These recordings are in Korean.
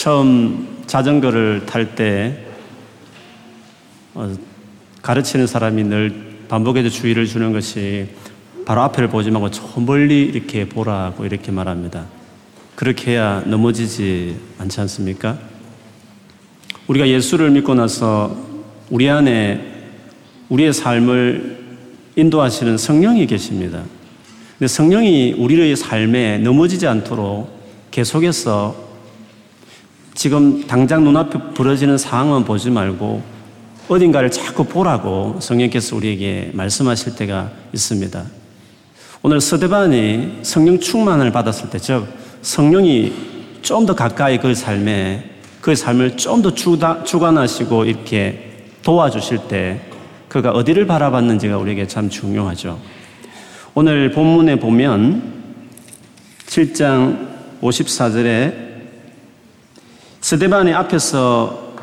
처음 자전거를 탈때 어, 가르치는 사람이 늘 반복해서 주의를 주는 것이 바로 앞을 보지 말고 저 멀리 이렇게 보라고 이렇게 말합니다. 그렇게 해야 넘어지지 않지 않습니까? 우리가 예수를 믿고 나서 우리 안에 우리의 삶을 인도하시는 성령이 계십니다. 근데 성령이 우리의 삶에 넘어지지 않도록 계속해서 지금 당장 눈앞에 벌어지는 상황만 보지 말고 어딘가를 자꾸 보라고 성령께서 우리에게 말씀하실 때가 있습니다. 오늘 서대반이 성령 충만을 받았을 때, 즉, 성령이 좀 더 가까이 그 삶에, 그 삶을 좀 더 주관하시고 이렇게 도와주실 때, 그가 어디를 바라봤는지가 우리에게 참 중요하죠. 오늘 본문에 보면 7장 54절에 스데반의 앞에서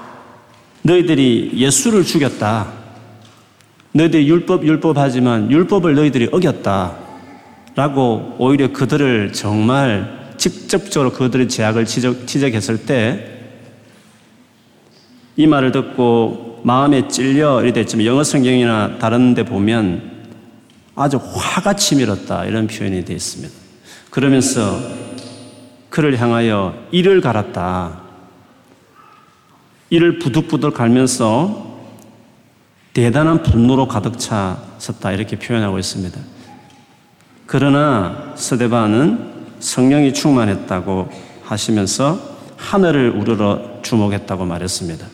너희들이 예수를 죽였다. 너희들이 율법, 율법 하지만 율법을 너희들이 어겼다. 라고 오히려 그들을 정말 직접적으로 그들의 제약을 지적, 지적했을 때 이 말을 듣고 마음에 찔려 이래 됐지만 영어 성경이나 다른 데 보면 아주 화가 치밀었다 이런 표현이 되어 있습니다. 그러면서 그를 향하여 이를 갈았다. 이를 부득부득 갈면서 대단한 분노로 가득 차섰다 이렇게 표현하고 있습니다. 그러나 스데반은 성령이 충만했다고 하시면서 하늘을 우러러 주목했다고 말했습니다.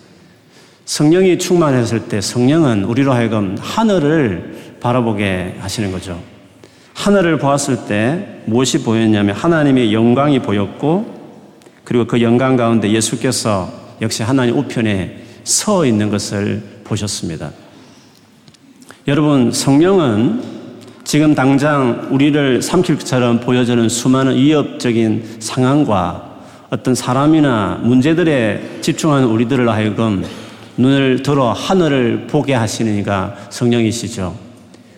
성령이 충만했을 때 성령은 우리로 하여금 하늘을 바라보게 하시는 거죠. 하늘을 보았을 때 무엇이 보였냐면 하나님의 영광이 보였고 그리고 그 영광 가운데 예수께서 역시 하나님 우편에 서 있는 것을 보셨습니다. 여러분, 성령은 지금 당장 우리를 삼킬 것처럼 보여주는 수많은 위협적인 상황과 어떤 사람이나 문제들에 집중하는 우리들을 하여금 눈을 들어 하늘을 보게 이가 성령이시죠.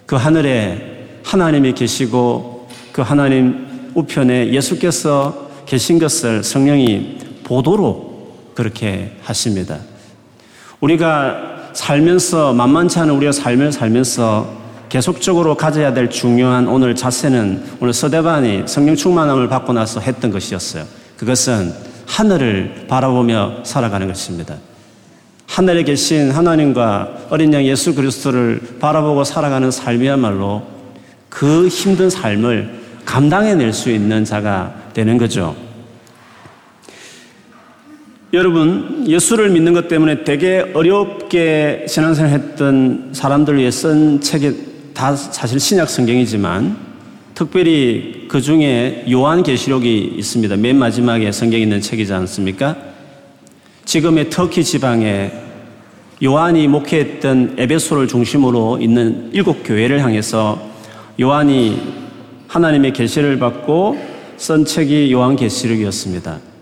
그 하늘에 하나님이 계시고 그 하나님 우편에 예수께서 계신 것을 성령이 보도록 그렇게 하십니다. 우리가 살면서 만만치 않은 우리가 삶을 살면서 계속적으로 가져야 될 중요한 오늘 자세는 오늘 서대반이 성령 충만함을 받고 나서 했던 것이었어요. 그것은 하늘을 바라보며 살아가는 것입니다. 하늘에 계신 하나님과 어린 양 예수 그리스도를 바라보고 살아가는 삶이야말로 그 힘든 삶을 감당해낼 수 있는 자가 되는 거죠. 여러분, 예수를 믿는 것 때문에 되게 어렵게 신앙생활 했던 사람들 위해 쓴 책이 다 사실 신약 성경이지만 특별히 그 중에 요한 계시록이 있습니다. 맨 마지막에 성경에 있는 책이지 않습니까? 지금의 터키 지방에 요한이 목회했던 에베소를 중심으로 있는 일곱 교회를 향해서 요한이 하나님의 계시를 받고 쓴 책이 요한 계시록이었습니다.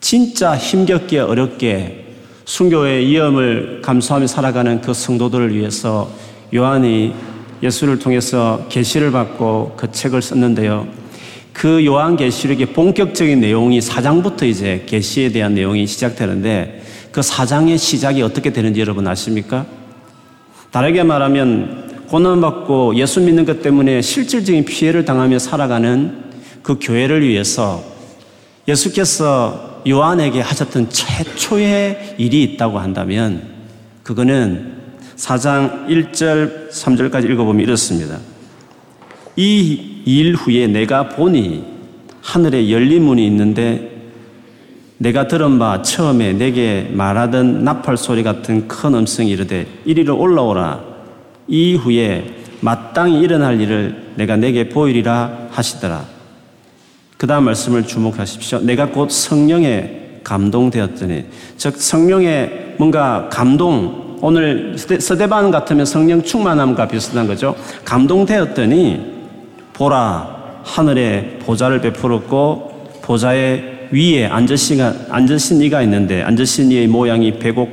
진짜 힘겹게 어렵게 순교의 위험을 감수하며 살아가는 그 성도들을 위해서 요한이 예수를 통해서 계시를 받고 그 책을 썼는데요. 그 요한 계시록의 본격적인 내용이 사장부터 이제 계시에 대한 내용이 시작되는데 그 사장의 시작이 어떻게 되는지 여러분 아십니까? 다르게 말하면 고난받고 예수 믿는 것 때문에 실질적인 피해를 당하며 살아가는 그 교회를 위해서 예수께서 요한에게 하셨던 최초의 일이 있다고 한다면 그거는 4장 1절, 3절까지 읽어보면 이렇습니다. 이 일 후에 내가 보니 하늘에 열린 문이 있는데 내가 들은 바 처음에 내게 말하던 나팔 소리 같은 큰 음성이 이르되 이리로 올라오라. 이후에 마땅히 일어날 일을 내가 내게 보이리라 하시더라. 그 다음 말씀을 주목하십시오. 내가 곧 성령에 감동되었더니, 즉, 성령의 뭔가 감동, 오늘 서대반 같으면 성령 충만함과 비슷한 거죠. 감동되었더니, 보라, 하늘에 보좌를 베풀었고, 보좌에 위에 앉으신, 앉으신 이가 있는데 앉으신 이의 모양이 배곡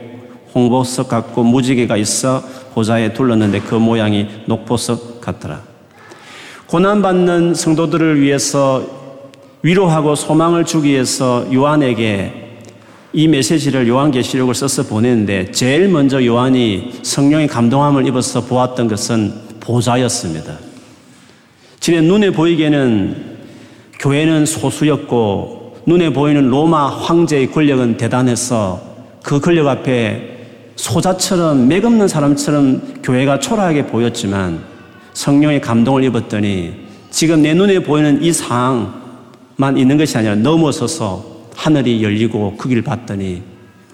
홍보석 같고 무지개가 있어 보좌에 둘렀는데 그 모양이 녹보석 같더라. 고난받는 성도들을 위해서 위로하고 소망을 주기 위해서 요한에게 이 메시지를 요한계시록을 써서 보냈는데 제일 먼저 요한이 성령의 감동함을 입어서 보았던 것은 보좌였습니다. 지금 눈에 보이기에는 교회는 소수였고 눈에 보이는 로마 황제의 권력은 대단해서 그 권력 앞에 소자처럼 맥없는 사람처럼 교회가 초라하게 보였지만 성령의 감동을 입었더니 지금 내 눈에 보이는 이 상황 만 있는 것이 아니라 넘어서서 하늘이 열리고 그 길을 봤더니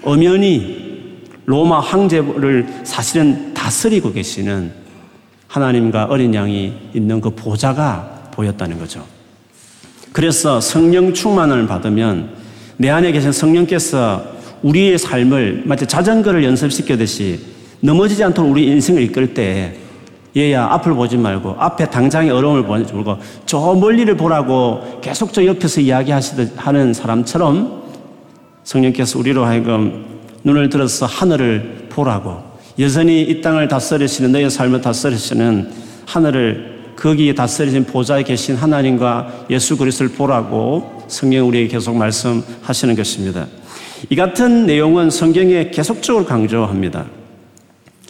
엄연히 로마 황제를 사실은 다스리고 계시는 하나님과 어린 양이 있는 그 보좌가 보였다는 거죠. 그래서 성령 충만을 받으면 내 안에 계신 성령께서 우리의 삶을 마치 자전거를 연습시켜듯이 넘어지지 않도록 우리 인생을 이끌 때 얘야 앞을 보지 말고 앞에 당장의 어려움을 보지 말고 저 멀리를 보라고 계속 저 옆에서 이야기하시듯 하는 사람처럼 성령께서 우리로 하여금 눈을 들어서 하늘을 보라고 여전히 이 땅을 다스리시는 너의 삶을 다스리시는 하늘을 거기에 다스리신 보좌에 계신 하나님과 예수 그리스도를 보라고 성경 우리에게 계속 말씀하시는 것입니다. 이 같은 내용은 성경에 계속적으로 강조합니다.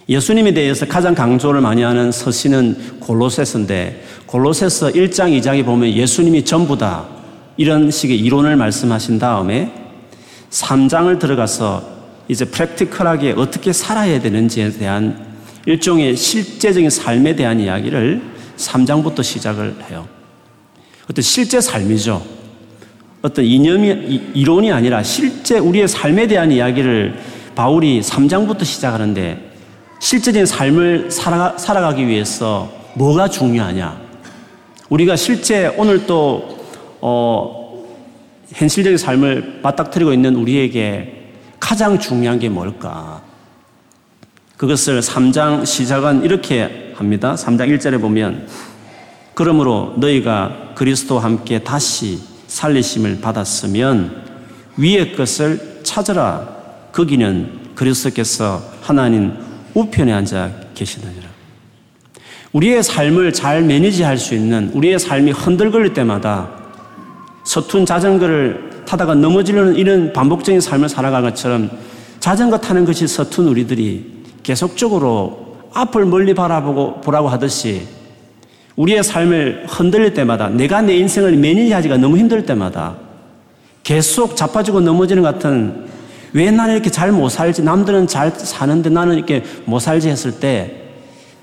예수님에 대해서 가장 강조를 많이 하는 서신은 골로새서인데 골로새서 1장 2장에 보면 예수님이 전부다 이런 식의 이론을 말씀하신 다음에 3장을 들어가서 이제 프랙티컬하게 어떻게 살아야 되는지에 대한 일종의 실제적인 삶에 대한 이야기를 3장부터 시작을 해요. 어떤 실제 삶이죠. 어떤 이념이, 이론이 아니라 실제 우리의 삶에 대한 이야기를 바울이 3장부터 시작하는데 실제적인 삶을 살아가, 살아가 기 위해서 뭐가 중요하냐? 우리가 실제 오늘 또, 어, 현실적인 삶을 맞닥뜨리고 있는 우리에게 가장 중요한 게 뭘까? 그것을 3장 시작은 이렇게 합니다. 3장 1절에 보면, 그러므로 너희가 그리스도와 함께 다시 살리심을 받았으면 위의 것을 찾으라. 거기는 그리스도께서 하나님 우편에 앉아 계시느니라. 우리의 삶을 잘 매니지할 수 있는 우리의 삶이 흔들거릴 때마다 서툰 자전거를 타다가 넘어지려는 이런 반복적인 삶을 살아가는 것처럼 자전거 타는 것이 서툰 우리들이 계속적으로 앞을 멀리 바라보고 보라고 하듯이 우리의 삶을 흔들릴 때마다 내가 내 인생을 manage하기가 너무 힘들 때마다 계속 자빠지고 넘어지는 같은 왜 나는 이렇게 잘 못 살지? 남들은 잘 사는데 나는 이렇게 못 살지 했을 때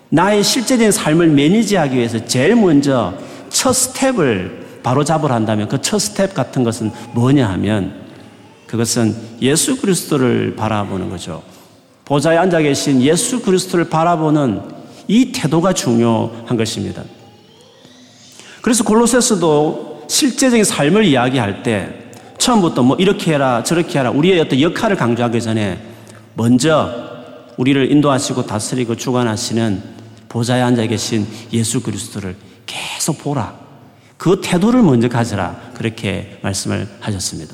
나의 실제적인 삶을 manage하기 위해서 제일 먼저 첫 스텝을 바로 잡으려 한다면 그 첫 스텝 같은 것은 뭐냐 하면 그것은 예수 그리스도를 바라보는 거죠. 보좌에 앉아 계신 예수 그리스도를 바라보는 이 태도가 중요한 것입니다. 그래서 골로새서도 실제적인 삶을 이야기할 때 처음부터 뭐 이렇게 해라 저렇게 해라 우리의 어떤 역할을 강조하기 전에 먼저 우리를 인도하시고 다스리고 주관하시는 보좌에 앉아 계신 예수 그리스도를 계속 보라. 그 태도를 먼저 가져라. 그렇게 말씀을 하셨습니다.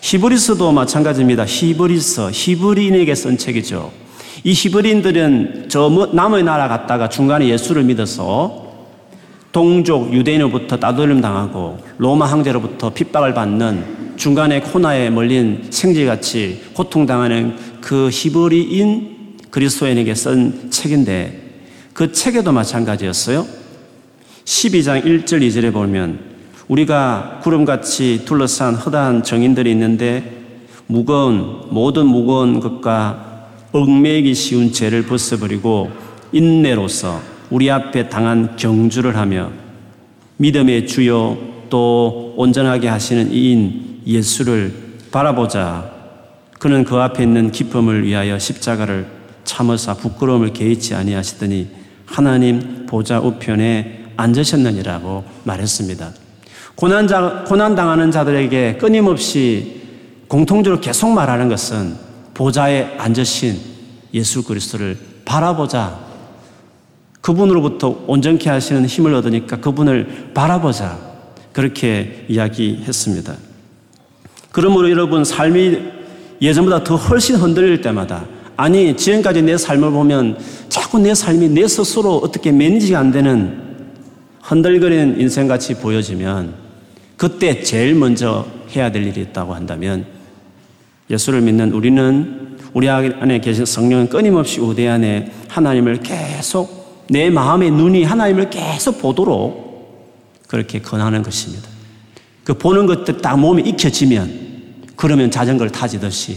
히브리스도 마찬가지입니다. 히브리서, 히브리인에게 쓴 책이죠. 이 히브리인들은 저뭐 남의 나라 갔다가 중간에 예수를 믿어서 동족 유대인으로부터 따돌림 당하고 로마 황제로부터 핍박을 받는 중간에 코나에 몰린 생쥐같이 고통당하는 그 히브리인 그리스도인에게 쓴 책인데 그 책에도 마찬가지였어요. 12장 1절 2절에 보면 우리가 구름같이 둘러싼 허다한 정인들이 있는데 무거운 모든 무거운 것과 얽매이기 쉬운 죄를 벗어버리고 인내로서 우리 앞에 당한 경주를 하며 믿음의 주요 또 온전하게 하시는 이인 예수를 바라보자. 그는 그 앞에 있는 기쁨을 위하여 십자가를 참으사 부끄러움을 개의치 아니하시더니 하나님 보좌 우편에 앉으셨느니라고 말했습니다. 고난자, 고난당하는 자들에게 끊임없이 공통적으로 계속 말하는 것은 보좌에 앉으신 예수 그리스도를 바라보자. 그분으로부터 온전케 하시는 힘을 얻으니까 그분을 바라보자. 그렇게 이야기했습니다. 그러므로 여러분 삶이 예전보다 더 훨씬 흔들릴 때마다 아니 지금까지 내 삶을 보면 자꾸 내 삶이 내 스스로 어떻게 매니지가 안 되는 흔들거리는 인생같이 보여지면 그때 제일 먼저 해야 될 일이 있다고 한다면 예수를 믿는 우리는 우리 안에 계신 성령은 끊임없이 우대 안에 하나님을 계속 내 마음의 눈이 하나님을 계속 보도록 그렇게 권하는 것입니다. 그 보는 것들 딱 몸에 익혀지면 그러면 자전거를 타지듯이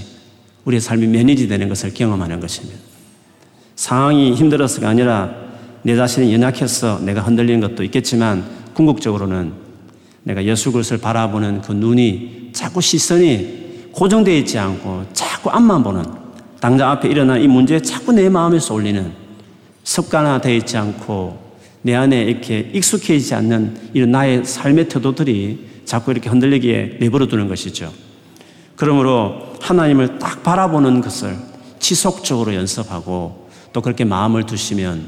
우리의 삶이 매니지 되는 것을 경험하는 것입니다. 상황이 힘들어서가 아니라 내 자신이 연약해서 내가 흔들리는 것도 있겠지만 궁극적으로는 내가 예수 그리스도를 바라보는 그 눈이 자꾸 시선이 고정되어 있지 않고 자꾸 앞만 보는 당장 앞에 일어난 이 문제에 자꾸 내 마음에 쏠리는 습관화되어 있지 않고 내 안에 이렇게 익숙해지지 않는 이런 나의 삶의 태도들이 자꾸 이렇게 흔들리기에 내버려 두는 것이죠. 그러므로 하나님을 딱 바라보는 것을 지속적으로 연습하고 또 그렇게 마음을 두시면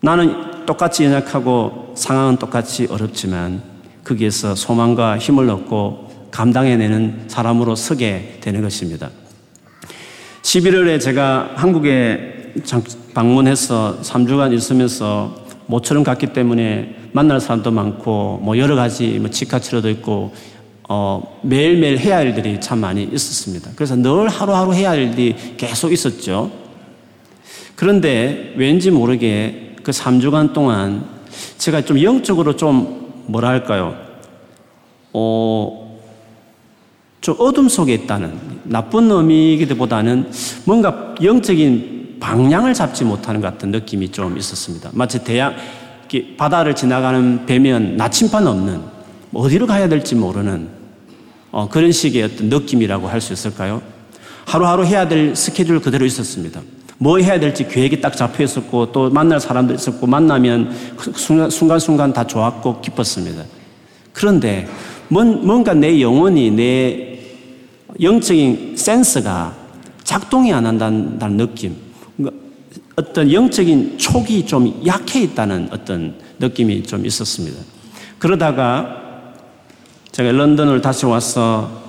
나는 똑같이 연약하고 상황은 똑같이 어렵지만 거기에서 소망과 힘을 얻고 감당해내는 사람으로 서게 되는 것입니다. 11월에 제가 한국에 방문해서 3주간 있으면서 모처럼 갔기 때문에 만날 사람도 많고 뭐 여러 가지 뭐 치과 치료도 있고 어, 매일매일 해야 할 일들이 참 많이 있었습니다. 그래서 늘 하루하루 해야 할 일이 계속 있었죠. 그런데 왠지 모르게 그 3주간 동안 제가 좀 영적으로 좀 뭐랄까요. 어, 좀 어둠 속에 있다는 나쁜 의미이기보다는 뭔가 영적인 방향을 잡지 못하는 것 같은 느낌이 좀 있었습니다. 마치 대양, 바다를 지나가는 배면 나침반 없는 어디로 가야 될지 모르는 어, 그런 식의 어떤 느낌이라고 할 수 있을까요? 하루하루 해야 될 스케줄 그대로 있었습니다. 뭐 해야 될지 계획이 딱 잡혀 있었고 또 만날 사람도 있었고 만나면 그 순간 순간 다 좋았고 기뻤습니다. 그런데 뭔가 내 영혼이 내 영적인 센스가 작동이 안 한다는 느낌, 어떤 영적인 촉이 좀 약해 있다는 어떤 느낌이 좀 있었습니다. 그러다가 제가 런던을 다시 와서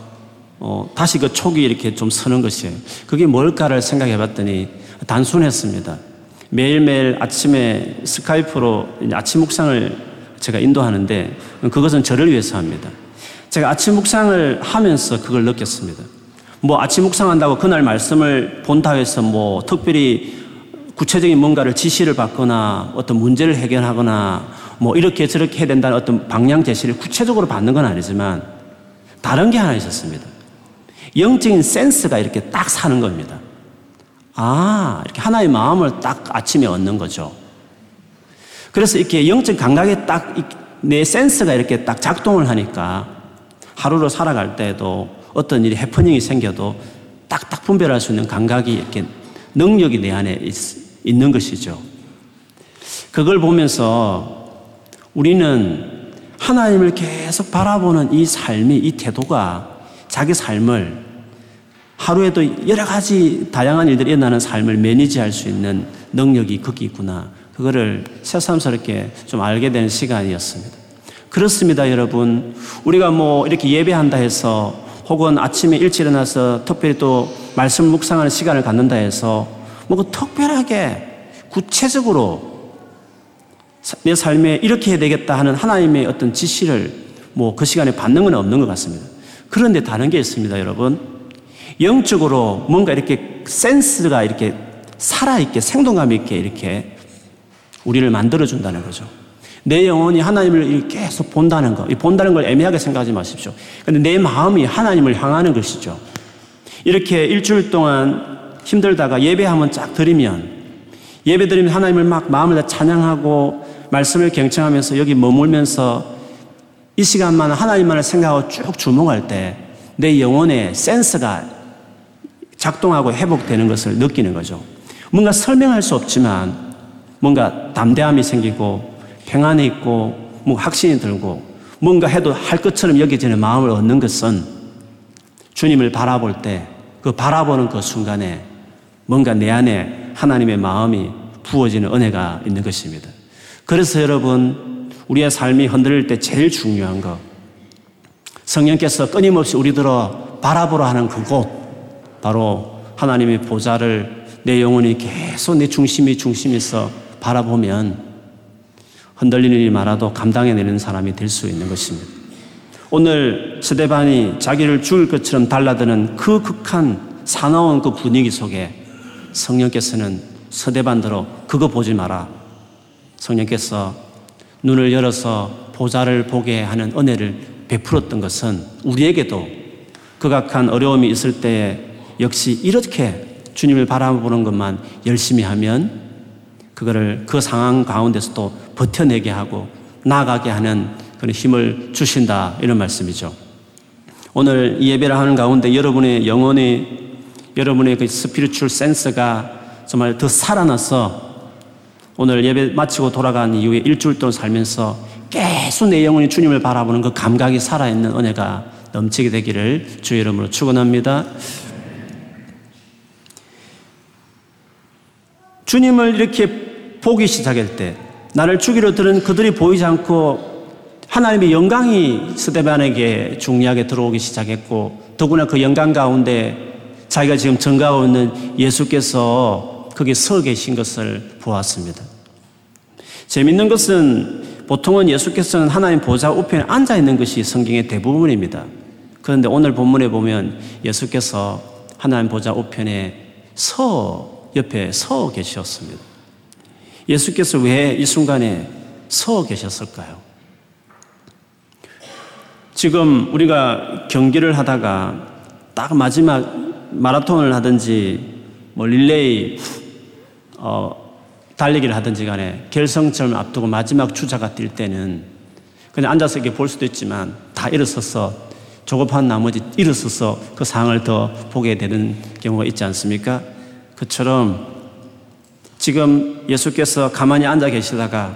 어, 다시 그 촉이 이렇게 좀 서는 것이에요. 그게 뭘까를 생각해 봤더니 단순했습니다. 매일매일 아침에 스카이프로 아침 묵상을 제가 인도하는데 그것은 저를 위해서 합니다. 제가 아침 묵상을 하면서 그걸 느꼈습니다. 뭐 아침 묵상한다고 그날 말씀을 본다 해서 뭐 특별히 구체적인 뭔가를 지시를 받거나 어떤 문제를 해결하거나 뭐 이렇게 저렇게 해야 된다는 어떤 방향 제시를 구체적으로 받는 건 아니지만 다른 게 하나 있었습니다. 영적인 센스가 이렇게 딱 사는 겁니다. 아, 이렇게 하나의 마음을 딱 아침에 얻는 거죠. 그래서 이렇게 영적 감각에 딱 내 센스가 이렇게 딱 작동을 하니까 하루를 살아갈 때도 어떤 일이 해프닝이 생겨도 딱딱 분별할 수 있는 감각이 이렇게 능력이 내 안에 있, 있는 것이죠. 그걸 보면서 우리는 하나님을 계속 바라보는 이 삶이, 이 태도가 자기 삶을 하루에도 여러 가지 다양한 일들이 일어나는 삶을 매니지할 수 있는 능력이 거기 있구나. 그거를 새삼스럽게 좀 알게 되는 시간이었습니다. 그렇습니다, 여러분. 우리가 뭐 이렇게 예배한다 해서 혹은 아침에 일찍 일어나서 특별히 또 말씀 묵상하는 시간을 갖는다 해서 뭐 특별하게 구체적으로 내 삶에 이렇게 해야 되겠다 하는 하나님의 어떤 지시를 뭐 그 시간에 받는 건 없는 것 같습니다. 그런데 다른 게 있습니다, 여러분. 영적으로 뭔가 이렇게 센스가 이렇게 살아있게 생동감 있게 이렇게 우리를 만들어준다는 거죠. 내 영혼이 하나님을 계속 본다는 거. 본다는 걸 애매하게 생각하지 마십시오. 근데 내 마음이 하나님을 향하는 것이죠. 이렇게 일주일 동안 힘들다가 예배 한번 쫙 드리면 예배 드리면 하나님을 막 마음을 다 찬양하고 말씀을 경청하면서 여기 머물면서 이 시간만 하나님만을 생각하고 쭉 주목할 때 내 영혼의 센스가 작동하고 회복되는 것을 느끼는 거죠. 뭔가 설명할 수 없지만 뭔가 담대함이 생기고 평안이 있고 뭐 확신이 들고 뭔가 해도 할 것처럼 여겨지는 마음을 얻는 것은 주님을 바라볼 때 그 바라보는 그 순간에 뭔가 내 안에 하나님의 마음이 부어지는 은혜가 있는 것입니다. 그래서 여러분, 우리의 삶이 흔들릴 때 제일 중요한 거. 성령께서 끊임없이 우리들어 바라보라 하는 그곳. 바로 하나님의 보좌를 내 영혼이 계속 내 중심이 중심에서 바라보면 흔들리는 일이 많아도 감당해내는 사람이 될 수 있는 것입니다. 오늘 스데반이 자기를 죽일 것처럼 달라드는 그 극한 사나운 그 분위기 속에 성령께서는 스데반대로 그거 보지 마라. 성령께서 눈을 열어서 보좌를 보게 하는 은혜를 베풀었던 것은 우리에게도 극악한 어려움이 있을 때에 역시 이렇게 주님을 바라보는 것만 열심히 하면 그거를 그 상황 가운데서도 버텨내게 하고 나아가게 하는 그런 힘을 주신다 이런 말씀이죠. 오늘 이 예배를 하는 가운데 여러분의 영혼이 여러분의 그 스피리추얼 센스가 정말 더 살아나서 오늘 예배 마치고 돌아간 이후에 일주일 동안 살면서 계속 내 영혼이 주님을 바라보는 그 감각이 살아있는 은혜가 넘치게 되기를 주의 이름으로 축원합니다. 주님을 이렇게 보기 시작할 때 나를 죽이려 들은 그들이 보이지 않고 하나님의 영광이 스데반에게 중요하게 들어오기 시작했고 더구나 그 영광 가운데 자기가 지금 전가하고 있는 예수께서 거기 서 계신 것을 보았습니다. 재밌는 것은 보통은 예수께서는 하나님 보좌 우편에 앉아 있는 것이 성경의 대부분입니다. 그런데 오늘 본문에 보면 예수께서 하나님 보좌 우편에 서 옆에 서 계셨습니다. 예수께서 왜 이 순간에 서 계셨을까요? 지금 우리가 경기를 하다가 딱 마지막 마라톤을 하든지 뭐 릴레이 어, 달리기를 하든지 간에 결승점을 앞두고 마지막 주자가 뛸 때는 그냥 앉아서 이렇게 볼 수도 있지만 다 일어서서 조급한 나머지 일어서서 그 상황을 더 보게 되는 경우가 있지 않습니까? 그처럼 지금 예수께서 가만히 앉아 계시다가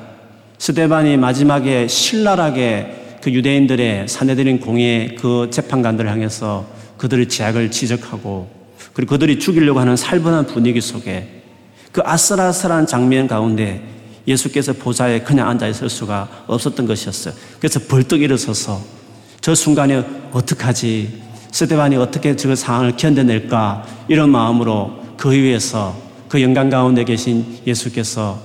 스데반이 마지막에 신랄하게 그 유대인들의 사내들인 공의 그 재판관들을 향해서 그들의 죄악을 지적하고 그리고 그들이 죽이려고 하는 살벌한 분위기 속에 그 아슬아슬한 장면 가운데 예수께서 보좌에 그냥 앉아 있을 수가 없었던 것이었어요. 그래서 벌떡 일어서서 저 순간에 어떡하지? 스테반이 어떻게 저 상황을 견뎌낼까? 이런 마음으로 그 위에서 그 영광 가운데 계신 예수께서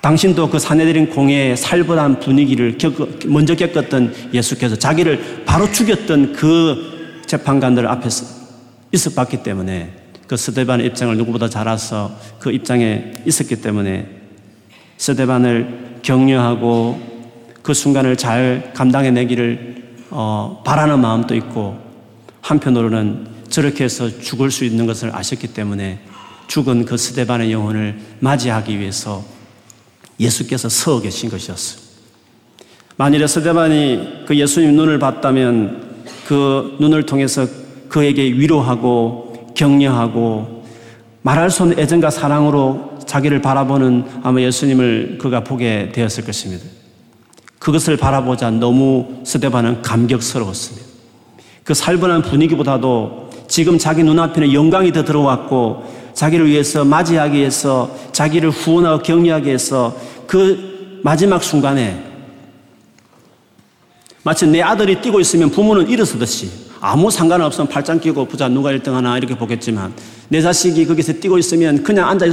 당신도 그 사내들인 공회의 살벌한 분위기를 겪, 먼저 겪었던 예수께서 자기를 바로 죽였던 그 재판관들 앞에서 있어 봤기 때문에 그 스데반의 입장을 누구보다 잘 알아서 그 입장에 있었기 때문에 스데반을 격려하고 그 순간을 잘 감당해내기를 어, 바라는 마음도 있고 한편으로는 저렇게 해서 죽을 수 있는 것을 아셨기 때문에 죽은 그 스데반의 영혼을 맞이하기 위해서 예수께서 서 계신 것이었어요. 만일에 스데반이 그 예수님 눈을 봤다면 그 눈을 통해서 그에게 위로하고 격려하고 말할 수 없는 애정과 사랑으로 자기를 바라보는 아마 예수님을 그가 보게 되었을 것입니다. 그것을 바라보자 너무 스데반은 감격스러웠습니다. 그 살벌한 분위기보다도 지금 자기 눈앞에는 영광이 더 들어왔고 자기를 위해서 맞이하기 위해서 자기를 후원하고 격려하기 위해서 그 마지막 순간에 마치 내 아들이 뛰고 있으면 부모는 일어서듯이 아무 상관없으면 팔짱 끼고 부자 누가 1등 하나 이렇게 보겠지만 내 자식이 거기서 뛰고 있으면 그냥 앉아,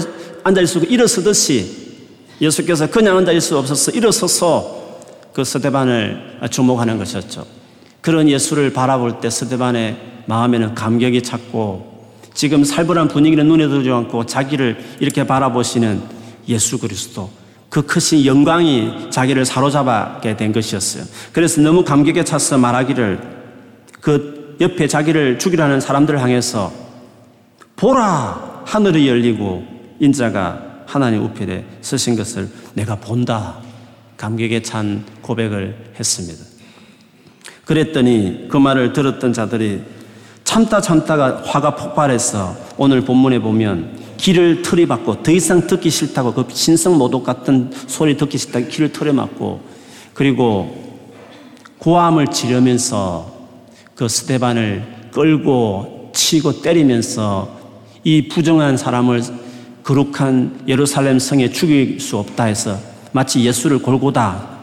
앉아있을 수 일어서듯이 예수께서 그냥 앉아 있을 수 없어서 일어서서 그 스테반을 주목하는 것이었죠. 그런 예수를 바라볼 때 스테반의 마음에는 감격이 찼고 지금 살벌한 분위기는 눈에 들지 않고 자기를 이렇게 바라보시는 예수 그리스도 그 크신 영광이 자기를 사로잡게 된 것이었어요. 그래서 너무 감격에 차서 말하기를 그 옆에 자기를 죽이라는 사람들을 향해서 보라! 하늘이 열리고 인자가 하나님 우편에 서신 것을 내가 본다. 감격에 찬 고백을 했습니다. 그랬더니 그 말을 들었던 자들이 참다 참다가 화가 폭발해서 오늘 본문에 보면 귀를 틀이받고 더 이상 듣기 싫다고 그 신성 모독 같은 소리 듣기 싫다고 귀를 틀어막고 그리고 고함을 지르면서 그 스테반을 끌고 치고 때리면서 이 부정한 사람을 거룩한 예루살렘 성에 죽일 수 없다 해서 마치 예수를 골고다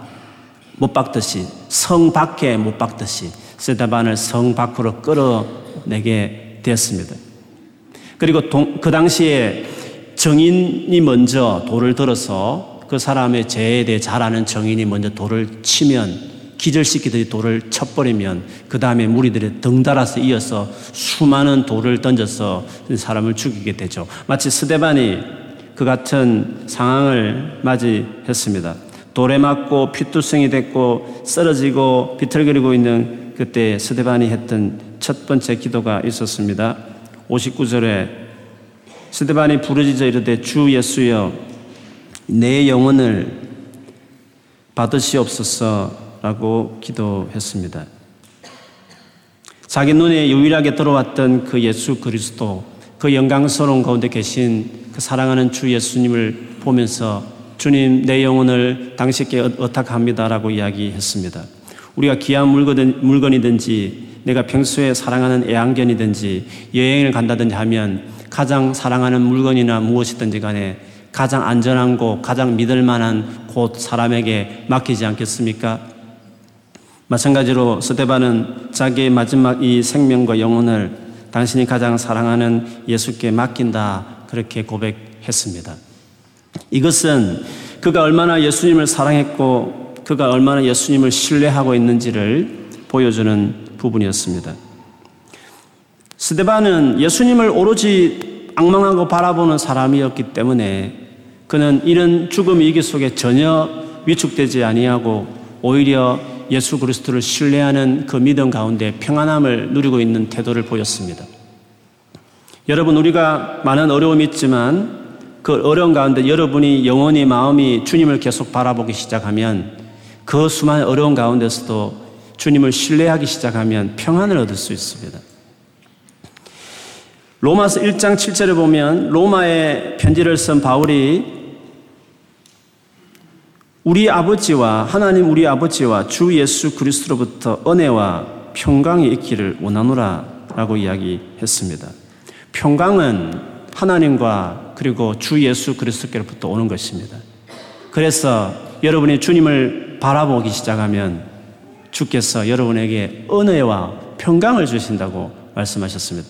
못 박듯이 성 밖에 못 박듯이 스테반을 성 밖으로 끌어내게 되었습니다. 그리고 동, 그 당시에 정인이 먼저 돌을 들어서 그 사람의 죄에 대해 잘 아는 정인이 먼저 돌을 치면 기절시키듯이 돌을 쳐버리면 그 다음에 무리들이 덩달아서 이어서 수많은 돌을 던져서 사람을 죽이게 되죠. 마치 스데반이 그 같은 상황을 맞이했습니다. 돌에 맞고 피투성이 됐고 쓰러지고 비틀거리고 있는 그때 스데반이 했던 첫 번째 기도가 있었습니다. 59절에 스데반이 부르짖어 이르되 주 예수여 내 영혼을 받으시옵소서라고 기도했습니다. 자기 눈에 유일하게 들어왔던 그 예수 그리스도 그 영광스러운 가운데 계신 그 사랑하는 주 예수님을 보면서 주님 내 영혼을 당신께 의탁합니다라고 이야기했습니다. 우리가 귀한 물건이든지 내가 평소에 사랑하는 애완견이든지 여행을 간다든지 하면 가장 사랑하는 물건이나 무엇이든지 간에 가장 안전한 곳, 가장 믿을 만한 곳 사람에게 맡기지 않겠습니까? 마찬가지로 스테반은 자기의 마지막 이 생명과 영혼을 당신이 가장 사랑하는 예수께 맡긴다. 그렇게 고백했습니다. 이것은 그가 얼마나 예수님을 사랑했고 그가 얼마나 예수님을 신뢰하고 있는지를 보여주는 부분이었습니다. 스데반은 예수님을 오로지 악망하고 바라보는 사람이었기 때문에 그는 이런 죽음 위기 속에 전혀 위축되지 아니하고 오히려 예수 그리스도를 신뢰하는 그 믿음 가운데 평안함을 누리고 있는 태도를 보였습니다. 여러분 우리가 많은 어려움이 있지만 그 어려운 가운데 여러분이 영원히 마음이 주님을 계속 바라보기 시작하면 그 수많은 어려운 가운데서도 주님을 신뢰하기 시작하면 평안을 얻을 수 있습니다. 로마서 1장 7절에 보면 로마의 편지를 쓴 바울이 우리 아버지와 하나님 우리 아버지와 주 예수 그리스도로부터 은혜와 평강이 있기를 원하노라 라고 이야기했습니다. 평강은 하나님과 그리고 주 예수 그리스도께로부터 오는 것입니다. 그래서 여러분이 주님을 바라보기 시작하면 주께서 여러분에게 은혜와 평강을 주신다고 말씀하셨습니다.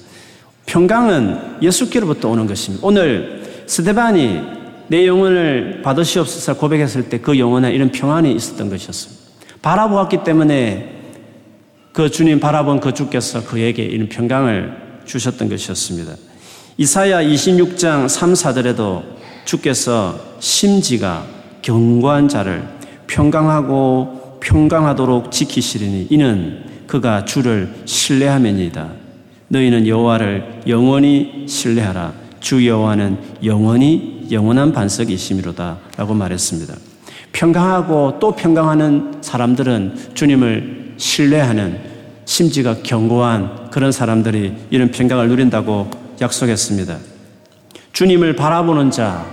평강은 예수께로부터 오는 것입니다. 오늘 스테반이 내 영혼을 받으시옵소서 고백했을 때 그 영혼에 이런 평안이 있었던 것이었습니다. 바라보았기 때문에 그 주님 바라본 그 주께서 그에게 이런 평강을 주셨던 것이었습니다. 이사야 26장 3, 4절에도 주께서 심지가 견고한 자를 평강하고 평강하도록 지키시리니 이는 그가 주를 신뢰하면이다. 너희는 여호와를 영원히 신뢰하라. 주 여호와는 영원히 영원한 반석이심이로다라고 말했습니다. 평강하고 또 평강하는 사람들은 주님을 신뢰하는 심지가 견고한 그런 사람들이 이런 평강을 누린다고 약속했습니다. 주님을 바라보는 자,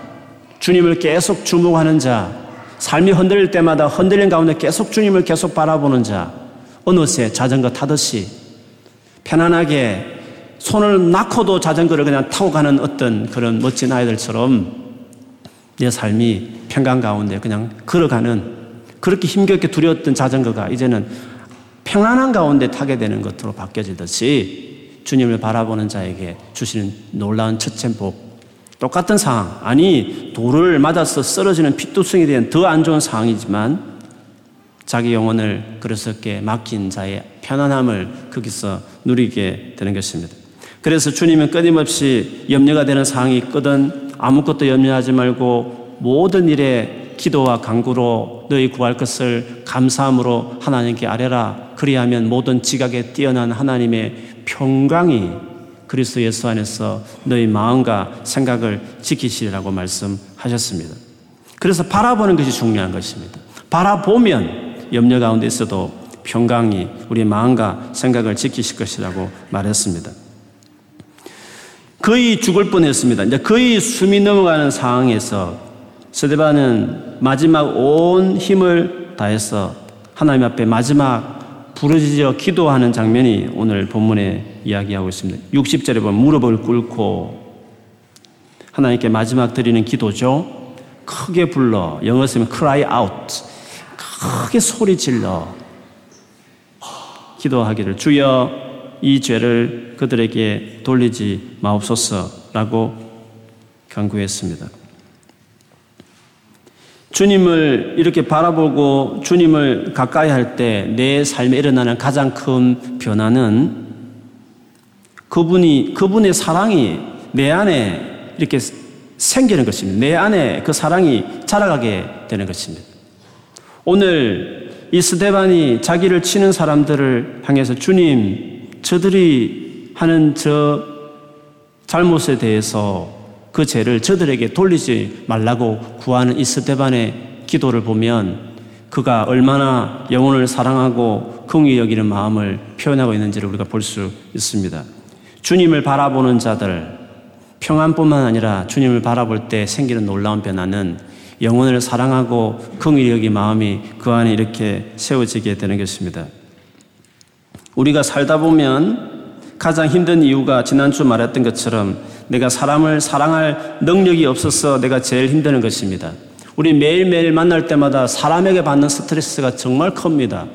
주님을 계속 주목하는 자, 삶이 흔들릴 때마다 흔들린 가운데 계속 주님을 계속 바라보는 자, 어느새 자전거 타듯이 편안하게 손을 낳고도 자전거를 그냥 타고 가는 어떤 그런 멋진 아이들처럼 내 삶이 평강 가운데 그냥 걸어가는 그렇게 힘겹게 두려웠던 자전거가 이제는 평안한 가운데 타게 되는 것으로 바뀌어지듯이 주님을 바라보는 자에게 주시는 놀라운 첫째 복. 똑같은 상황. 아니, 돌을 맞아서 쓰러지는 핏두성에 대한 더 안 좋은 상황이지만 자기 영혼을 그리스도께 맡긴 자의 편안함을 거기서 누리게 되는 것입니다. 그래서 주님은 끊임없이 염려가 되는 상황이 있거든 아무것도 염려하지 말고 모든 일에 기도와 간구로 너희 구할 것을 감사함으로 하나님께 아뢰라. 그리하면 모든 지각에 뛰어난 하나님의 평강이 그리스도 예수 안에서 너희 마음과 생각을 지키시리라고 말씀하셨습니다. 그래서 바라보는 것이 중요한 것입니다. 바라보면 염려 가운데 있어도 평강이 우리 마음과 생각을 지키실 것이라고 말했습니다. 거의 죽을 뻔했습니다. 이제 거의 숨이 넘어가는 상황에서 스데반은 마지막 온 힘을 다해서 하나님 앞에 마지막 부르짖어 기도하는 장면이 오늘 본문에 이야기하고 있습니다. 60절에 보면 무릎을 꿇고 하나님께 마지막 드리는 기도죠. 크게 불러 영어 쓰면 cry out 크게 소리 질러 기도하기를 주여 이 죄를 그들에게 돌리지 마옵소서라고 강구했습니다. 주님을 이렇게 바라보고 주님을 가까이 할 때 내 삶에 일어나는 가장 큰 변화는 그분이, 그분의 사랑이 내 안에 이렇게 생기는 것입니다. 내 안에 그 사랑이 자라가게 되는 것입니다. 오늘 이 스데반이 자기를 치는 사람들을 향해서 주님, 저들이 하는 저 잘못에 대해서 그 죄를 저들에게 돌리지 말라고 구하는 이 스데반의 기도를 보면 그가 얼마나 영혼을 사랑하고 긍휼히 여기는 마음을 표현하고 있는지를 우리가 볼 수 있습니다. 주님을 바라보는 자들, 평안뿐만 아니라 주님을 바라볼 때 생기는 놀라운 변화는 영혼을 사랑하고 긍휼히 여기 마음이 그 안에 이렇게 세워지게 되는 것입니다. 우리가 살다 보면 가장 힘든 이유가 지난주 말했던 것처럼 내가 사람을 사랑할 능력이 없어서 내가 제일 힘드는 것입니다. 우리 매일매일 만날 때마다 사람에게 받는 스트레스가 정말 큽니다.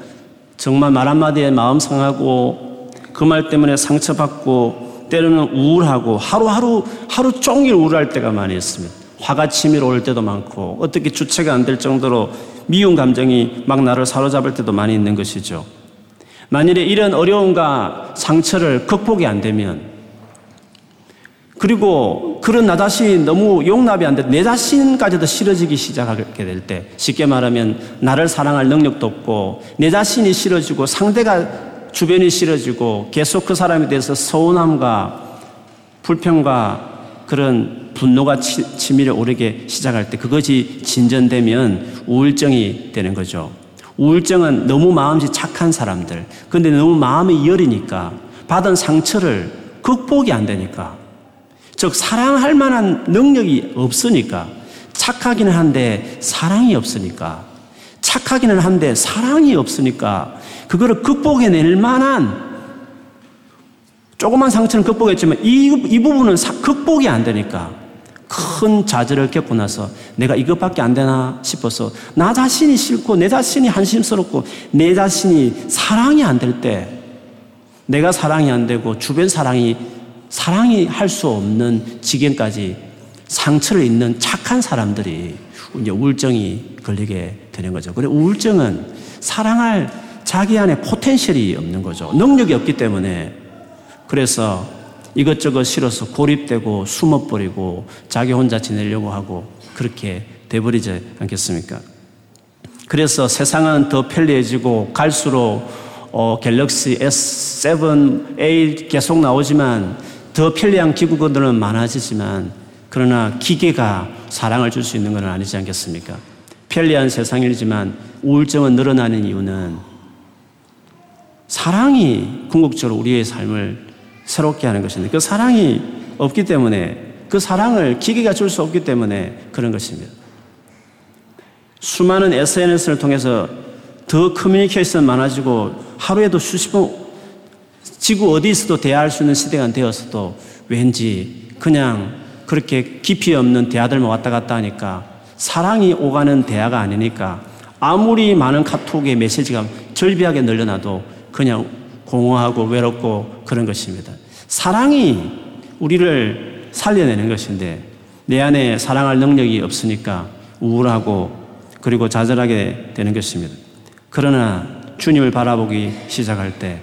정말 말 한마디에 마음 상하고 그 말 때문에 상처받고 때로는 우울하고 하루하루 하루 종일 우울할 때가 많이 있습니다. 화가 치밀어 올 때도 많고 어떻게 주체가 안 될 정도로 미운 감정이 막 나를 사로잡을 때도 많이 있는 것이죠. 만일에 이런 어려움과 상처를 극복이 안 되면 그리고 그런 나 자신이 너무 용납이 안 돼, 내 자신까지도 싫어지기 시작하게 될 때, 쉽게 말하면 나를 사랑할 능력도 없고, 내 자신이 싫어지고, 상대가 주변이 싫어지고, 계속 그 사람에 대해서 서운함과 불평과 그런 분노가 치밀에 오르게 시작할 때 그것이 진전되면 우울증이 되는 거죠. 우울증은 너무 마음이 착한 사람들, 근데 너무 마음이 여리니까 받은 상처를 극복이 안 되니까 즉 사랑할 만한 능력이 없으니까 착하기는 한데 사랑이 없으니까 착하기는 한데 사랑이 없으니까 그거를 극복해낼 만한 조그만 상처는 극복했지만 이, 이 부분은 사, 극복이 안 되니까 큰 좌절을 겪고 나서 내가 이것밖에 안 되나 싶어서 나 자신이 싫고 내 자신이 한심스럽고 내 자신이 사랑이 안 될 때 내가 사랑이 안 되고 주변 사랑이 사랑이 할 수 없는 지경까지 상처를 입는 착한 사람들이 이제 우울증이 걸리게 되는 거죠. 그래 우울증은 사랑할 자기 안에 포텐셜이 없는 거죠. 능력이 없기 때문에 그래서 이것저것 싫어서 고립되고 숨어버리고 자기 혼자 지내려고 하고 그렇게 돼버리지 않겠습니까? 그래서 세상은 더 편리해지고 갈수록 어, 갤럭시 S7, 8 계속 나오지만 더 편리한 기구들은 많아지지만 그러나 기계가 사랑을 줄 수 있는 건 아니지 않겠습니까? 편리한 세상이지만 우울증은 늘어나는 이유는 사랑이 궁극적으로 우리의 삶을 새롭게 하는 것인데 그 사랑이 없기 때문에 그 사랑을 기계가 줄 수 없기 때문에 그런 것입니다. 수많은 SNS를 통해서 더 커뮤니케이션 많아지고 하루에도 수십 번 지구 어디서도 대화할 수 있는 시대가 되어서도 왠지 그냥 그렇게 깊이 없는 대화들만 왔다 갔다 하니까 사랑이 오가는 대화가 아니니까 아무리 많은 카톡의 메시지가 절비하게 늘려놔도 그냥 공허하고 외롭고 그런 것입니다. 사랑이 우리를 살려내는 것인데 내 안에 사랑할 능력이 없으니까 우울하고 그리고 좌절하게 되는 것입니다. 그러나 주님을 바라보기 시작할 때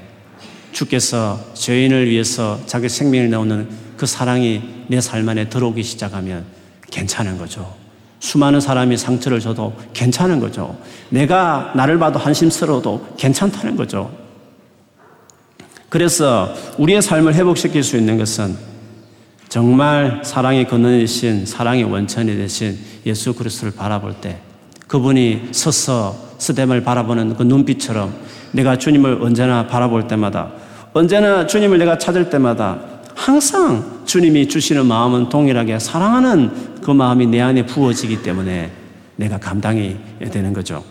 주께서 죄인을 위해서 자기 생명을 내오는 그 사랑이 내 삶 안에 들어오기 시작하면 괜찮은 거죠. 수많은 사람이 상처를 줘도 괜찮은 거죠. 내가 나를 봐도 한심스러워도 괜찮다는 거죠. 그래서 우리의 삶을 회복시킬 수 있는 것은 정말 사랑의 근원이신 사랑의 원천이 되신 예수 그리스도를 바라볼 때 그분이 서서 스뎀을 바라보는 그 눈빛처럼 내가 주님을 언제나 바라볼 때마다 언제나 주님을 내가 찾을 때마다 항상 주님이 주시는 마음은 동일하게 사랑하는 그 마음이 내 안에 부어지기 때문에 내가 감당이 되는 거죠.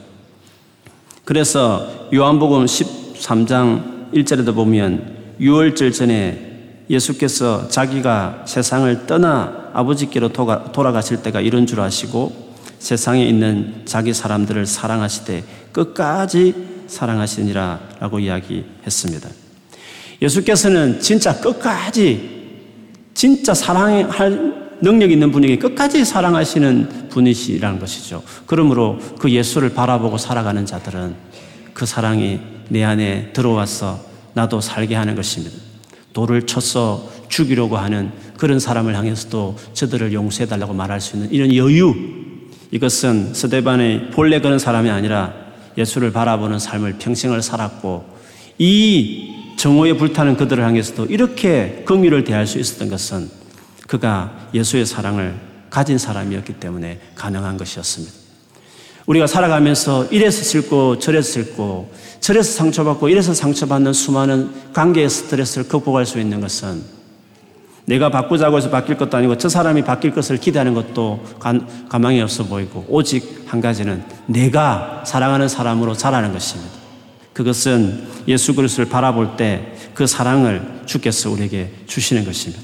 그래서 요한복음 13장 1절에도 보면 6월절 전에 예수께서 자기가 세상을 떠나 아버지께로 돌아가실 때가 이런 줄 아시고 세상에 있는 자기 사람들을 사랑하시되 끝까지 사랑하시니라 라고 이야기했습니다. 예수께서는 진짜 끝까지 진짜 사랑할 능력 있는 분에게 끝까지 사랑하시는 분이시라는 것이죠. 그러므로 그 예수를 바라보고 살아가는 자들은 그 사랑이 내 안에 들어와서 나도 살게 하는 것입니다. 돌을 쳐서 죽이려고 하는 그런 사람을 향해서도 저들을 용서해달라고 말할 수 있는 이런 여유. 이것은 스데반의 본래 그런 사람이 아니라 예수를 바라보는 삶을 평생을 살았고 이 정오에 불타는 그들을 향해서도 이렇게 긍휼을 대할 수 있었던 것은 그가 예수의 사랑을 가진 사람이었기 때문에 가능한 것이었습니다. 우리가 살아가면서 이래서 싫고 저래서 싫고 저래서 상처받고 이래서 상처받는 수많은 관계의 스트레스를 극복할 수 있는 것은 내가 바꾸자고 해서 바뀔 것도 아니고 저 사람이 바뀔 것을 기대하는 것도 가망이 없어 보이고 오직 한 가지는 내가 사랑하는 사람으로 자라는 것입니다. 그것은 예수 그리스도를 바라볼 때 그 사랑을 주께서 우리에게 주시는 것입니다.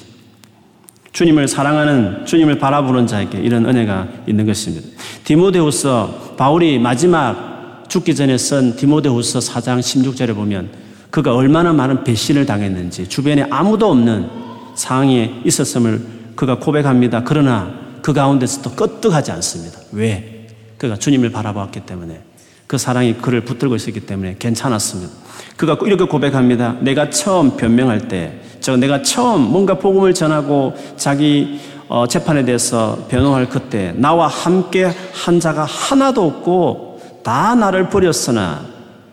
주님을 사랑하는 주님을 바라보는 자에게 이런 은혜가 있는 것입니다. 디모데후서 바울이 마지막 죽기 전에 쓴 디모데후서 4장 16절에 보면 그가 얼마나 많은 배신을 당했는지 주변에 아무도 없는 상황에 있었음을 그가 고백합니다. 그러나 그 가운데서도 끄떡하지 않습니다. 왜? 그가 주님을 바라보았기 때문에 그 사랑이 그를 붙들고 있었기 때문에 괜찮았습니다. 그가 이렇게 고백합니다. 내가 처음 변명할 때, 저 내가 처음 뭔가 복음을 전하고 자기 어, 재판에 대해서 변호할 그때 나와 함께 한 자가 하나도 없고 다 나를 버렸으나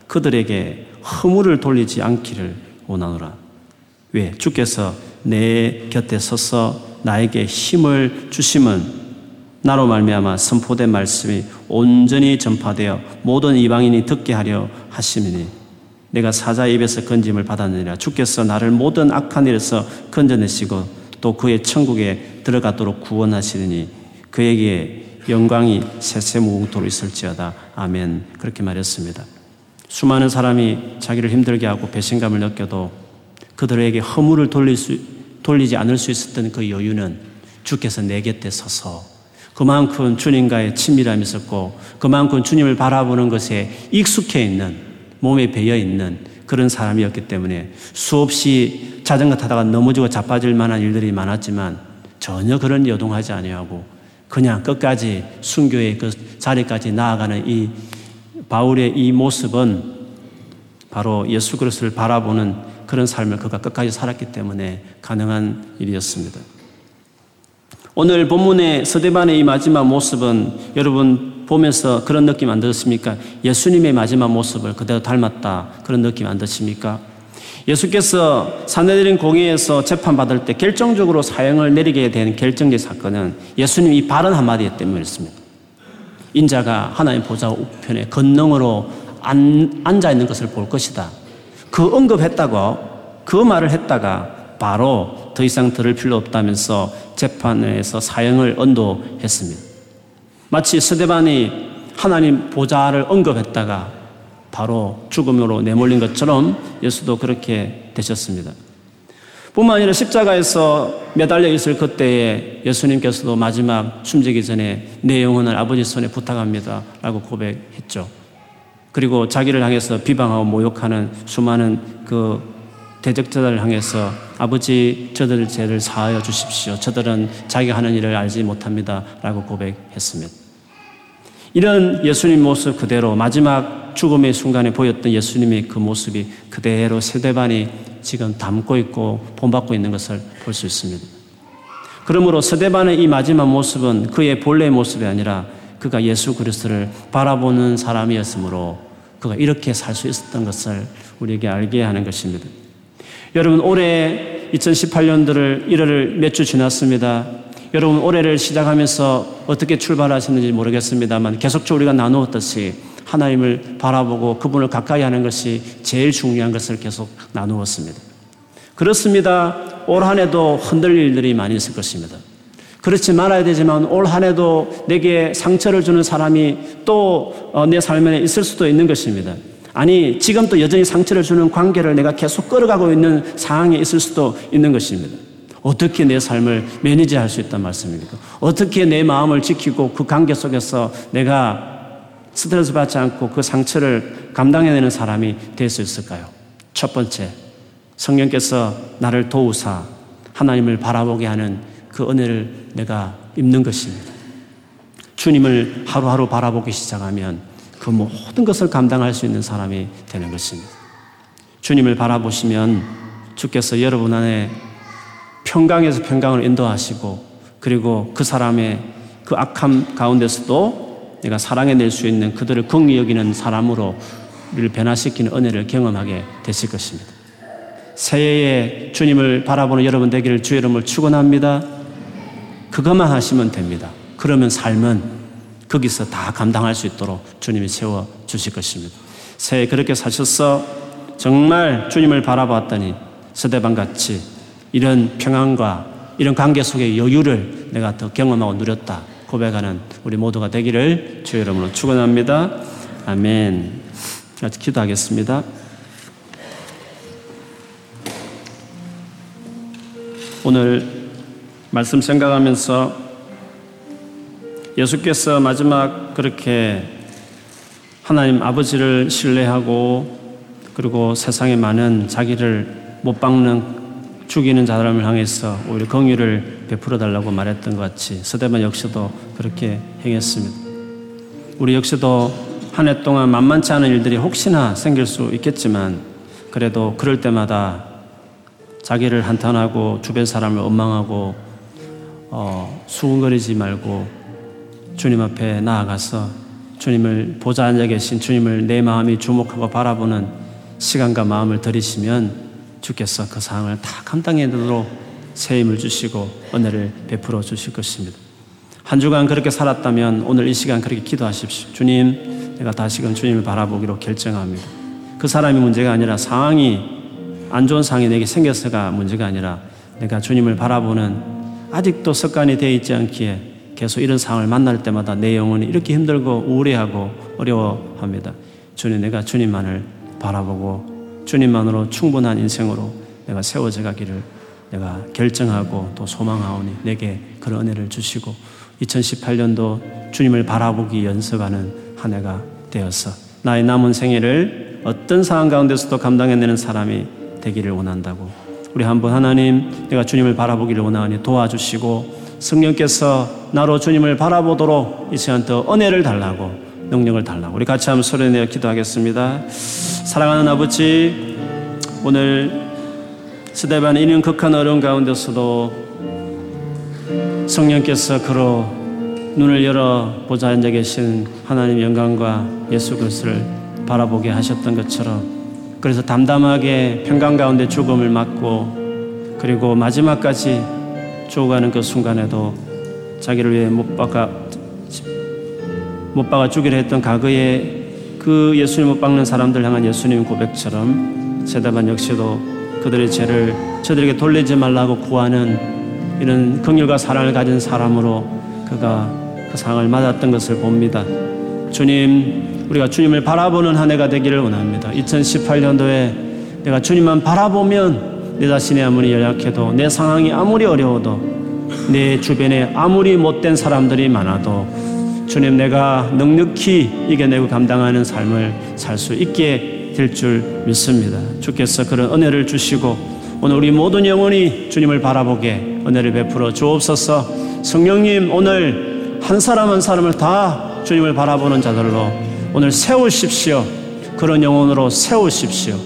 그들에게 허물을 돌리지 않기를 원하노라. 왜? 주께서 내 곁에 서서 나에게 힘을 주심은 나로 말미암아 선포된 말씀이 온전히 전파되어 모든 이방인이 듣게 하려 하심이니 내가 사자 입에서 건짐을 받았느니라. 주께서 나를 모든 악한 일에서 건져내시고 또 그의 천국에 들어가도록 구원하시느니 그에게 영광이 세세무궁토로 있을지어다. 아멘. 그렇게 말했습니다. 수많은 사람이 자기를 힘들게 하고 배신감을 느껴도 그들에게 허물을 돌릴 수, 돌리지 않을 수 있었던 그 여유는 주께서 내 곁에 서서 그만큼 주님과의 친밀함이 있었고 그만큼 주님을 바라보는 것에 익숙해 있는 몸에 배어 있는 그런 사람이었기 때문에 수없이 자전거 타다가 넘어지고 자빠질 만한 일들이 많았지만 전혀 그런 여동하지 아니하고 그냥 끝까지 순교의 그 자리까지 나아가는 이 바울의 이 모습은 바로 예수 그리스도를 바라보는 그런 삶을 그가 끝까지 살았기 때문에 가능한 일이었습니다. 오늘 본문의 서대반의 이 마지막 모습은 여러분 보면서 그런 느낌 안 드십니까? 예수님의 마지막 모습을 그대로 닮았다. 그런 느낌 안 드십니까? 예수께서 사내들인 공회에서 재판받을 때 결정적으로 사형을 내리게 된 결정적 사건은 예수님 이 발언 한마디 때문이었습니다. 인자가 하나님 보좌 우편에 건능으로 앉아 있는 것을 볼 것이다. 그 언급했다고 그 말을 했다가 바로 더 이상 들을 필요 없다면서 재판에서 사형을 언도했습니다. 마치 스데반이 하나님 보좌를 언급했다가 바로 죽음으로 내몰린 것처럼 예수도 그렇게 되셨습니다. 뿐만 아니라 십자가에서 매달려 있을 그때에 예수님께서도 마지막 숨지기 전에 내 영혼을 아버지 손에 부탁합니다. 라고 고백했죠. 그리고 자기를 향해서 비방하고 모욕하는 수많은 그 대적자들을 향해서 아버지 저들 죄를 사하여 주십시오. 저들은 자기가 하는 일을 알지 못합니다. 라고 고백했습니다. 이런 예수님 모습 그대로 마지막 죽음의 순간에 보였던 예수님의 그 모습이 그대로 세대반이 지금 담고 있고 본받고 있는 것을 볼 수 있습니다. 그러므로 세대반의 이 마지막 모습은 그의 본래의 모습이 아니라 그가 예수 그리스도를 바라보는 사람이었으므로 그가 이렇게 살 수 있었던 것을 우리에게 알게 하는 것입니다. 여러분 올해 2018년도를 1월을 몇 주 지났습니다. 여러분 올해를 시작하면서 어떻게 출발하셨는지 모르겠습니다만 계속적으로 우리가 나누었듯이 하나님을 바라보고 그분을 가까이 하는 것이 제일 중요한 것을 계속 나누었습니다. 그렇습니다. 올 한 해도 흔들릴 일들이 많이 있을 것입니다. 그렇지 말아야 되지만 올 한 해도 내게 상처를 주는 사람이 또내 어, 삶에 있을 수도 있는 것입니다. 아니, 지금 도 여전히 상처를 주는 관계를 내가 계속 끌어가고 있는 상황에 있을 수도 있는 것입니다. 어떻게 내 삶을 매니지 할 수 있단 말씀입니까? 어떻게 내 마음을 지키고 그 관계 속에서 내가 스트레스 받지 않고 그 상처를 감당해내는 사람이 될 수 있을까요? 첫 번째, 성령께서 나를 도우사 하나님을 바라보게 하는 그 은혜를 내가 입는 것입니다. 주님을 하루하루 바라보기 시작하면 그 모든 것을 감당할 수 있는 사람이 되는 것입니다. 주님을 바라보시면 주께서 여러분 안에 평강에서 평강을 인도하시고 그리고 그 사람의 그 악함 가운데서도 내가 사랑해낼 수 있는 그들을 긍휼히 여기는 사람으로 우리를 변화시키는 은혜를 경험하게 되실 것입니다. 새해에 주님을 바라보는 여러분 되기를 주의 이름을 축원합니다. 그것만 하시면 됩니다. 그러면 삶은 거기서 다 감당할 수 있도록 주님이 세워 주실 것입니다. 새해 그렇게 사셔서 정말 주님을 바라봤더니 서대방 같이 이런 평안과 이런 관계 속의 여유를 내가 더 경험하고 누렸다 고백하는 우리 모두가 되기를 주의 이름으로 축원합니다. 아멘. 같이 기도하겠습니다. 오늘 말씀 생각하면서 예수께서 마지막 그렇게 하나님 아버지를 신뢰하고 그리고 세상에 많은 자기를 못 박는 죽이는 사람을 향해서 오히려 긍휼을 베풀어 달라고 말했던 것 같이 서대만 역시도 그렇게 행했습니다. 우리 역시도 한 해 동안 만만치 않은 일들이 혹시나 생길 수 있겠지만 그래도 그럴 때마다 자기를 한탄하고 주변 사람을 원망하고 어, 수군거리지 말고 주님 앞에 나아가서 주님을 보좌 앉아 계신 주님을 내 마음이 주목하고 바라보는 시간과 마음을 들이시면 주께서 그 상황을 다 감당해내도록 새 힘을 주시고 은혜를 베풀어 주실 것입니다. 한 주간 그렇게 살았다면 오늘 이 시간 그렇게 기도하십시오. 주님, 내가 다시금 주님을 바라보기로 결정합니다. 그 사람이 문제가 아니라 상황이 안 좋은 상황이 내게 생겨서가 문제가 아니라 내가 주님을 바라보는 아직도 습관이 되어 있지 않기에 계속 이런 상황을 만날 때마다 내 영혼이 이렇게 힘들고 우울해하고 어려워합니다. 주님, 내가 주님만을 바라보고 주님만으로 충분한 인생으로 내가 세워져 가기를 내가 결정하고 또 소망하오니 내게 그런 은혜를 주시고 2018년도 주님을 바라보기 연습하는 한 해가 되어서 나의 남은 생애를 어떤 상황 가운데서도 감당해내는 사람이 되기를 원한다고 우리 한번 하나님 내가 주님을 바라보기를 원하니 도와주시고 성령께서 나로 주님을 바라보도록 이 시간 더 은혜를 달라고 능력을 달라고 우리 같이 한번 소리 내어 기도하겠습니다. 사랑하는 아버지, 오늘 스데반 이는 극한 어려운 가운데서도 성령께서 그로 눈을 열어 보좌 앉아 계신 하나님 영광과 예수 그리스도를 바라보게 하셨던 것처럼 그래서 담담하게 평강 가운데 죽음을 맞고 그리고 마지막까지 죽어가는 그 순간에도 자기를 위해 못 박아 못 박아 죽이려 했던 과거의 그 예수님 못 박는 사람들 향한 예수님 고백처럼 세다반 역시도 그들의 죄를 저들에게 돌리지 말라고 구하는 이런 긍휼과 사랑을 가진 사람으로 그가 그 상을 맞았던 것을 봅니다. 주님, 우리가 주님을 바라보는 한 해가 되기를 원합니다. 2018년도에 내가 주님만 바라보면 내 자신이 아무리 연약해도 내 상황이 아무리 어려워도 내 주변에 아무리 못된 사람들이 많아도 주님 내가 넉넉히 이겨내고 감당하는 삶을 살 수 있게 될 줄 믿습니다. 주께서 그런 은혜를 주시고 오늘 우리 모든 영혼이 주님을 바라보게 은혜를 베풀어 주옵소서 성령님 오늘 한 사람 한 사람을 다 주님을 바라보는 자들로 오늘 세우십시오. 그런 영혼으로 세우십시오.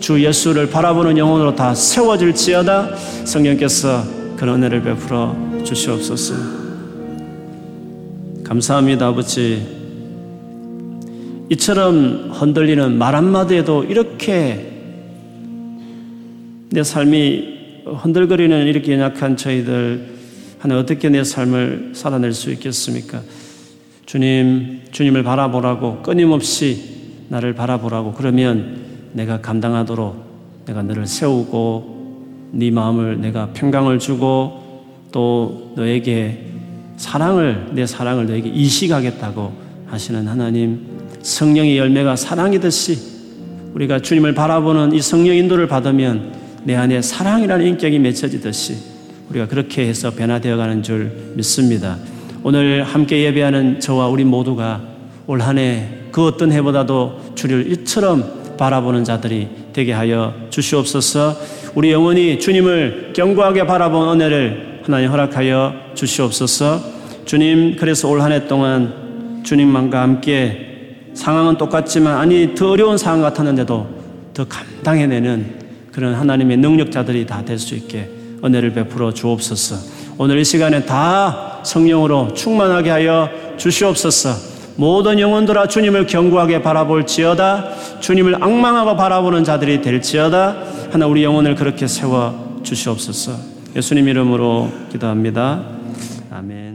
주 예수를 바라보는 영혼으로 다 세워질지어다 성령께서 그런 은혜를 베풀어 주시옵소서. 감사합니다, 아버지. 이처럼 흔들리는 말 한마디에도 이렇게 내 삶이 흔들거리는 이렇게 연약한 저희들 하나 어떻게 내 삶을 살아낼 수 있겠습니까? 주님, 주님을 바라보라고 끊임없이 나를 바라보라고 그러면 내가 감당하도록 내가 너를 세우고 네 마음을 내가 평강을 주고 또 너에게 사랑을 내 사랑을 너에게 이식하겠다고 하시는 하나님 성령의 열매가 사랑이듯이 우리가 주님을 바라보는 이 성령 인도를 받으면 내 안에 사랑이라는 인격이 맺혀지듯이 우리가 그렇게 해서 변화되어 가는 줄 믿습니다. 오늘 함께 예배하는 저와 우리 모두가 올 한 해 그 어떤 해보다도 주를 이처럼 바라보는 자들이 되게 하여 주시옵소서 우리 영혼이 주님을 견고하게 바라본 은혜를 하나님 허락하여 주시옵소서. 주님, 그래서 올 한 해 동안 주님만과 함께 상황은 똑같지만 아니 더 어려운 상황 같았는데도 더 감당해내는 그런 하나님의 능력자들이 다 될 수 있게 은혜를 베풀어 주옵소서. 오늘 이 시간에 다 성령으로 충만하게 하여 주시옵소서. 모든 영혼들아 주님을 견고하게 바라볼지어다. 주님을 악망하고 바라보는 자들이 될지어다. 하나 우리 영혼을 그렇게 세워 주시옵소서. 예수님 이름으로 기도합니다. 아멘.